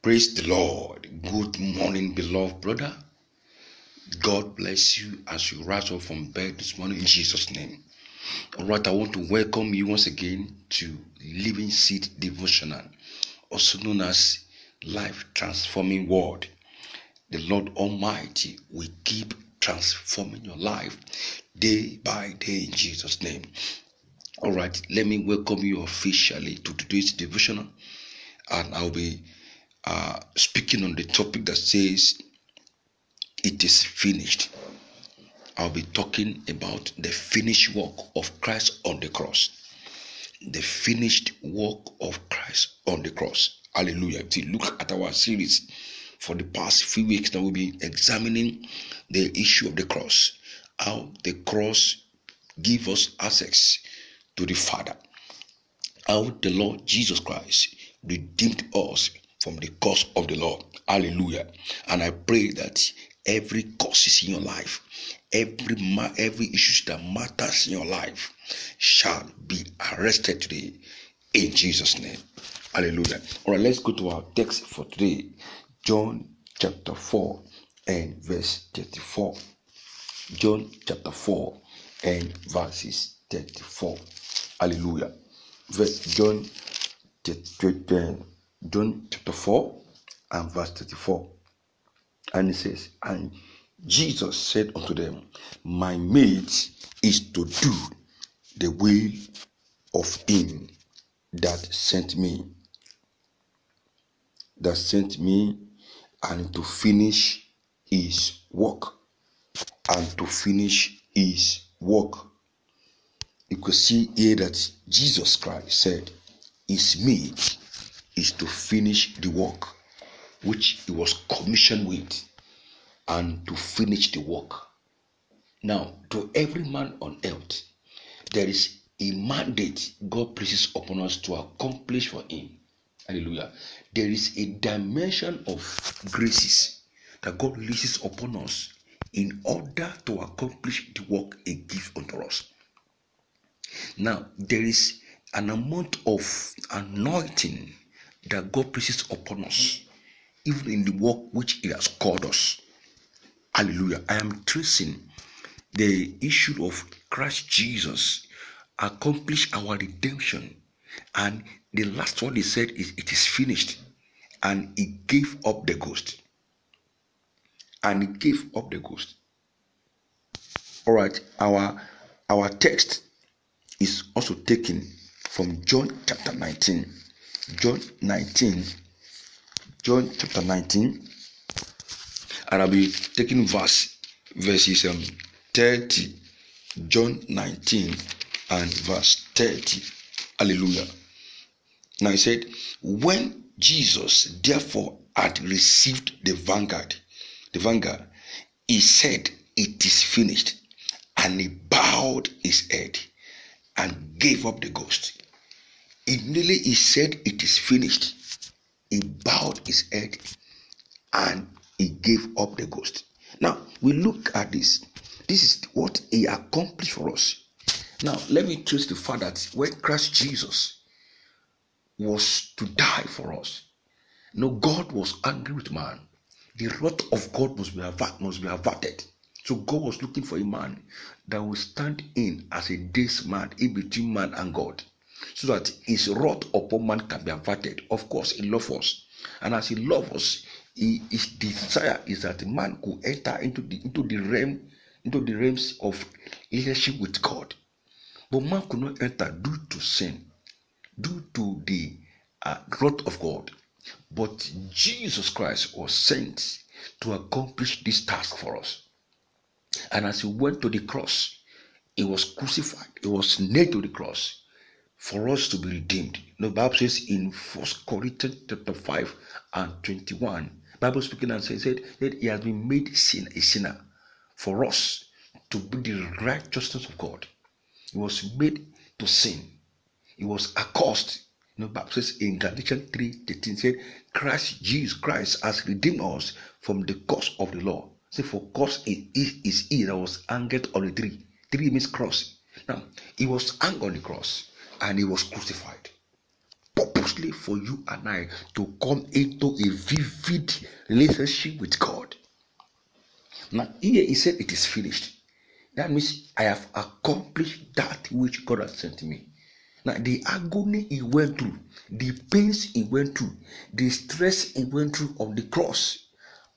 Praise the Lord. Good morning, beloved brother. God bless you as you rise up from bed this morning in Jesus' name. All right, I want to welcome you once again to Living Seed Devotional, also known as Life Transforming Word. The Lord Almighty will keep transforming your life day by day in Jesus' name. All right, let me welcome you officially to today's devotional, and I'll be uh, speaking on the topic that says, It is finished. I'll be talking about the finished work of Christ on the cross. The finished work of Christ on the cross. Hallelujah. If you look at our series for the past few weeks, now we'll be examining the issue of the cross, how the cross gives us access to the Father, how the Lord Jesus Christ redeemed us from the curse of the Lord. Hallelujah. And I pray that every curses in your life, every ma- every issue that matters in your life shall be arrested today in Jesus' name. Hallelujah. All right, let's go to our text for today. John chapter 4 and verse 34. John chapter 4 and verses 34. Hallelujah. Verse John, John chapter 4 and verse 34. And it says, And Jesus said unto them, My mate is to do the will of him that sent me, that sent me, and to finish his work, and to finish his work. You could see here that Jesus Christ said, His mate is to finish the work which he was commissioned with and to finish the work. Now, to every man on earth, there is a mandate God places upon us to accomplish for Him. Hallelujah. There is a dimension of graces that God releases upon us in order to accomplish the work He gives unto us. Now, there is an amount of anointing that God places upon us, even in the work which He has called us. Hallelujah. I am tracing the issue of Christ Jesus accomplish our redemption. And the last one he said is it is finished. And he gave up the ghost. And he gave up the ghost. All right, our our text is also taken from John chapter 19. John 19. John chapter 19. And I'll be taking verse verses um 30. John 19 and verse 30. Hallelujah. Now he said, When Jesus therefore had received the vanguard, the vanguard, he said, It is finished. And he bowed his head and gave up the ghost. Immediately he said, It is finished. He bowed his head and he gave up the ghost. Now we look at this. This is what he accomplished for us. Now, let me trace the fact that when Christ Jesus was to die for us, no, God was angry with man. The wrath of God must be, averted, must be averted. So God was looking for a man that will stand in as a days man in between man and God, so that his wrath upon man can be averted. Of course, he loves us, and as he loves us, he, his desire is that man could enter into the into the realm into the realms of leadership with God. But man could not enter due to sin, due to the uh, wrath of God. But Jesus Christ was sent to accomplish this task for us. And as he went to the cross, he was crucified, he was nailed to the cross for us to be redeemed. The Bible says in First Corinthians chapter 5 and 21, Bible speaking and says that he has been made sin, a sinner for us to be the righteousness of God. He was made to sin. He was accursed. Know, Bible says in Galatians 3 13 said, Christ Jesus Christ has redeemed us from the curse of the law. Say, for curse is, is he that was angered on the tree. Tree means cross. Now, he was hung on the cross and he was crucified. purposely for you and I to come into a vivid relationship with God. Now, here he said it is finished. That means I have accomplished that which God has sent me. Now, the agony he went through, the pains he went through, the stress he went through on the cross,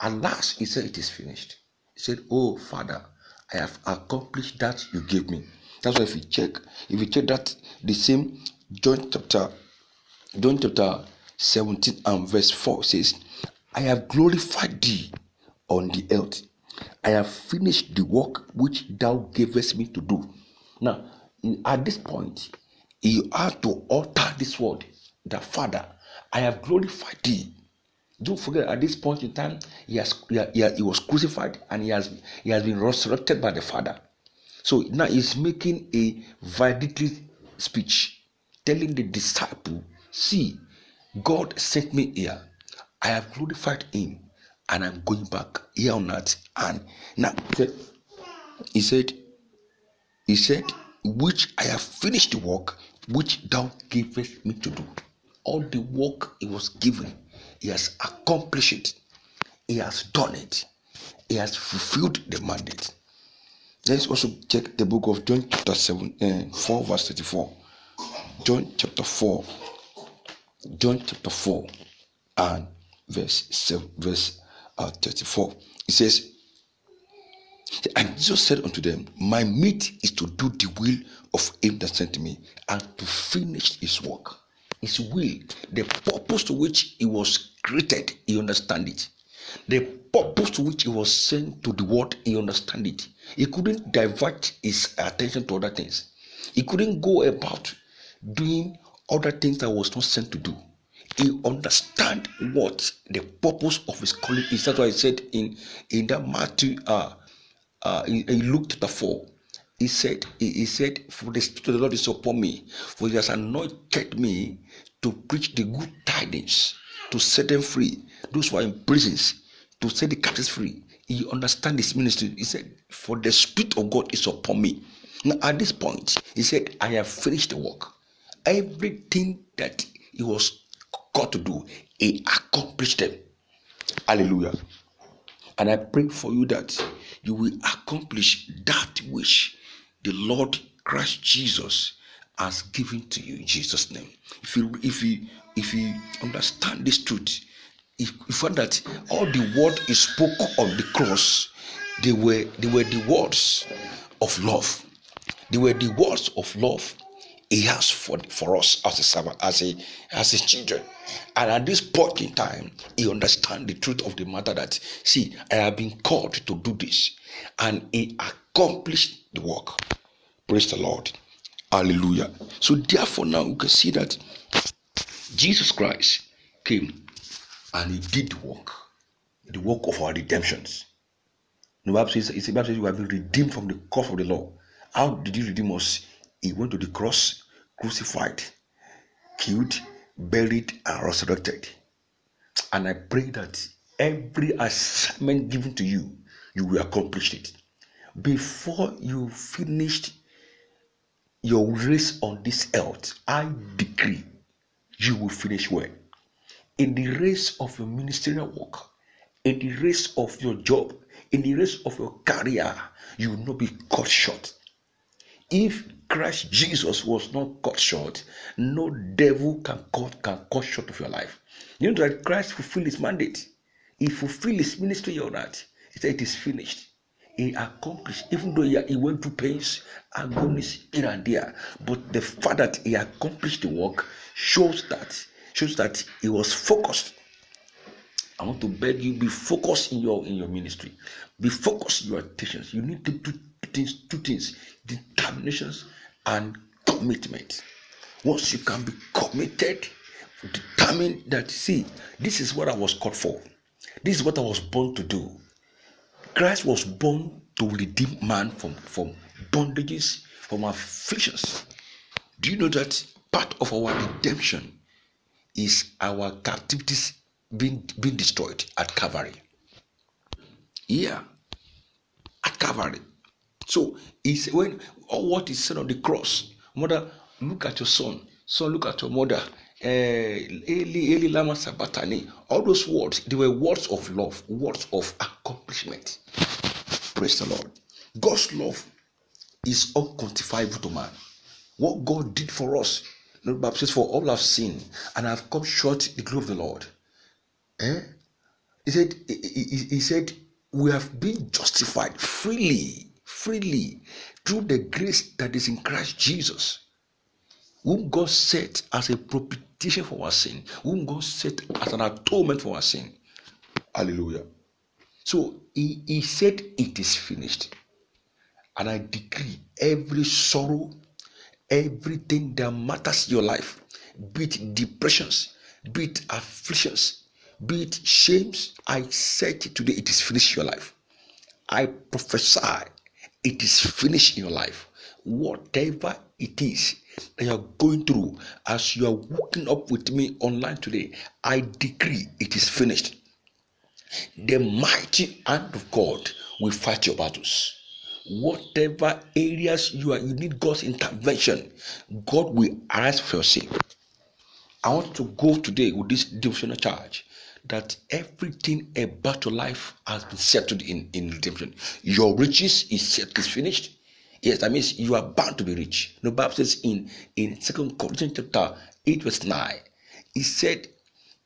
and last he said it is finished. He said, Oh Father, I have accomplished that you gave me. That's why if you check, if you check that the same John chapter, John chapter 17 and verse 4 says, I have glorified thee on the earth. I have finished the work which thou gavest me to do. Now, at this point, you have to alter this word, the Father, I have glorified thee. Don't forget, at this point in time, he has, he, he, he was crucified and he has he has been resurrected by the Father. So now he's making a valedictory speech, telling the disciple, "See, God sent me here. I have glorified Him, and I'm going back here on earth." And now he said, "He said, which I have finished the work which thou gavest me to do. All the work he was given, he has accomplished it. He has done it. He has fulfilled the mandate. Let's also check the book of John chapter 7, uh, 4 verse 34. John chapter 4. John chapter 4 and verse 7, verse uh, 34. It says, and Jesus said unto them, My meat is to do the will of him that sent me and to finish his work. His will, the purpose to which he was created, he understand it. The purpose to which he was sent to the world, he understand it. He couldn't divert his attention to other things. He couldn't go about doing other things that was not sent to do. He understand what the purpose of his calling is. That's why I said in in that Matthew uh, uh, in, in Luke chapter 4, he said, he, he said, For the Spirit of the Lord is upon me, for he has anointed me to preach the good tidings, to set them free, those who are in prisons, to set the captives free. He understand his ministry. He said, For the Spirit of God is upon me. Now, at this point, he said, I have finished the work. Everything that he was called to do, he accomplished them. Hallelujah. And I pray for you that you will accomplish that which the Lord Christ Jesus has given to you in Jesus' name. If you if you if you understand this truth, if found that all the word he spoke on the cross, they were they were the words of love. They were the words of love he has for, for us as a servant, as a as his children. And at this point in time, he understands the truth of the matter that see, I have been called to do this, and he accomplished the work. Praise the Lord. Hallelujah. So therefore, now we can see that Jesus Christ came and he did work, the work of our redemptions. The Bible says, it's about you have been redeemed from the curse of the law. How did he redeem us? He went to the cross, crucified, killed, buried, and resurrected. And I pray that every assignment given to you, you will accomplish it. Before you finished your race on this earth, I decree you will finish well. In the race of your ministerial work, in the race of your job, in the race of your career, you will not be cut short. If Christ Jesus was not cut short, no devil can cut can cut short of your life. You know that Christ fulfilled his mandate. He fulfilled his ministry on earth. He said it is finished. He accomplished, even though he, he went through pains, agonies here and there. But the fact that he accomplished the work shows that shows that he was focused. I want to beg you, be focused in your in your ministry. Be focused in your attentions. You need to do things, two things: determinations and commitment. Once you can be committed, determined that see, this is what I was called for. This is what I was born to do. Christ was born to redeem man from, from bondages, from afflictions. Do you know that part of our redemption is our captivities being, being destroyed at Calvary? Yeah, at Calvary. So it's when all what is said on the cross, mother, look at your son. Son, look at your mother. Eli, Eli Lama Sabatani, all those words, they were words of love, words of accomplishment. Praise the Lord. God's love is unquantifiable to man. What God did for us, the Bible says, For all have sinned and have come short the glory of the Lord. Eh? He said, he, he, he said, We have been justified freely, freely through the grace that is in Christ Jesus, whom God set as a propitiation for our sin, whom God set as an atonement for our sin. Hallelujah. So he, he said, It is finished. And I decree every sorrow, everything that matters your life, be it depressions, be it afflictions, be it shames, I said today it is finished your life. I prophesy it is finished in your life. Whatever it is that you are going through as you are walking up with me online today, I decree it is finished. The mighty hand of God will fight your battles whatever areas you are you need God's intervention, God will arise for your sake. I want to go today with this devotional charge that everything about your life has been settled in, in redemption. Your riches is set is finished. Yes, that means you are bound to be rich. The Bible says in in Second Corinthians chapter 8, verse 9, he said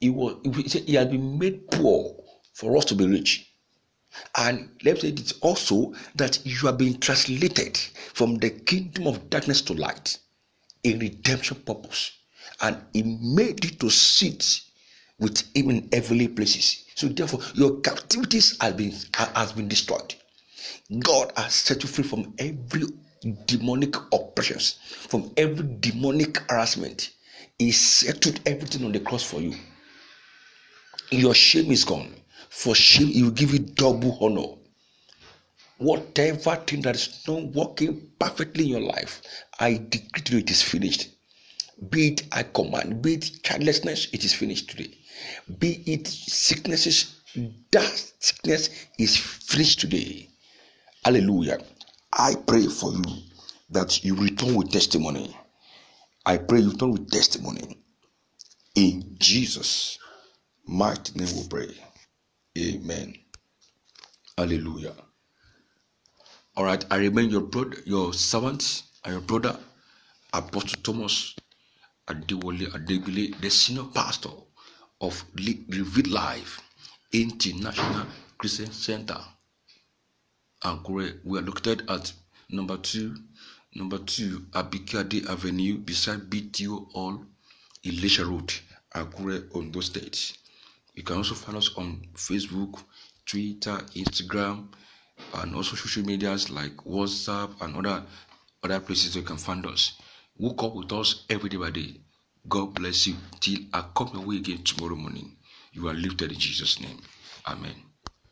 he was he said he had been made poor for us to be rich. And let's say it's also that you are being translated from the kingdom of darkness to light, in redemption purpose. And he made you to sit with him in heavenly places. So therefore, your captivities have been has been destroyed. God has set you free from every demonic oppressions, from every demonic harassment. He settled everything on the cross for you. Your shame is gone. For shame, he will give you double honor. Whatever thing that is not working perfectly in your life, I decree to you it is finished. Be it I command, be it childlessness, it is finished today. Be it sicknesses, that sickness is finished today. Hallelujah. I pray for you that you return with testimony. I pray you return with testimony. In Jesus' mighty name we pray. Amen. Hallelujah. All right, I remain your brother, your servant, and your brother, Apostle Thomas Adewale Adegbile, the senior pastor of Revealed Life International Christian Center. Akure, we are located at number two, number two, Abikade Avenue, beside BTO Hall, Elisha Road, Akure, Ondo State. You can also find us on Facebook, Twitter, Instagram, and also social medias like WhatsApp and other other places you can find us. Woke up with us every day by day. God bless you till I come your way again tomorrow morning. You are lifted in Jesus' name. Amen.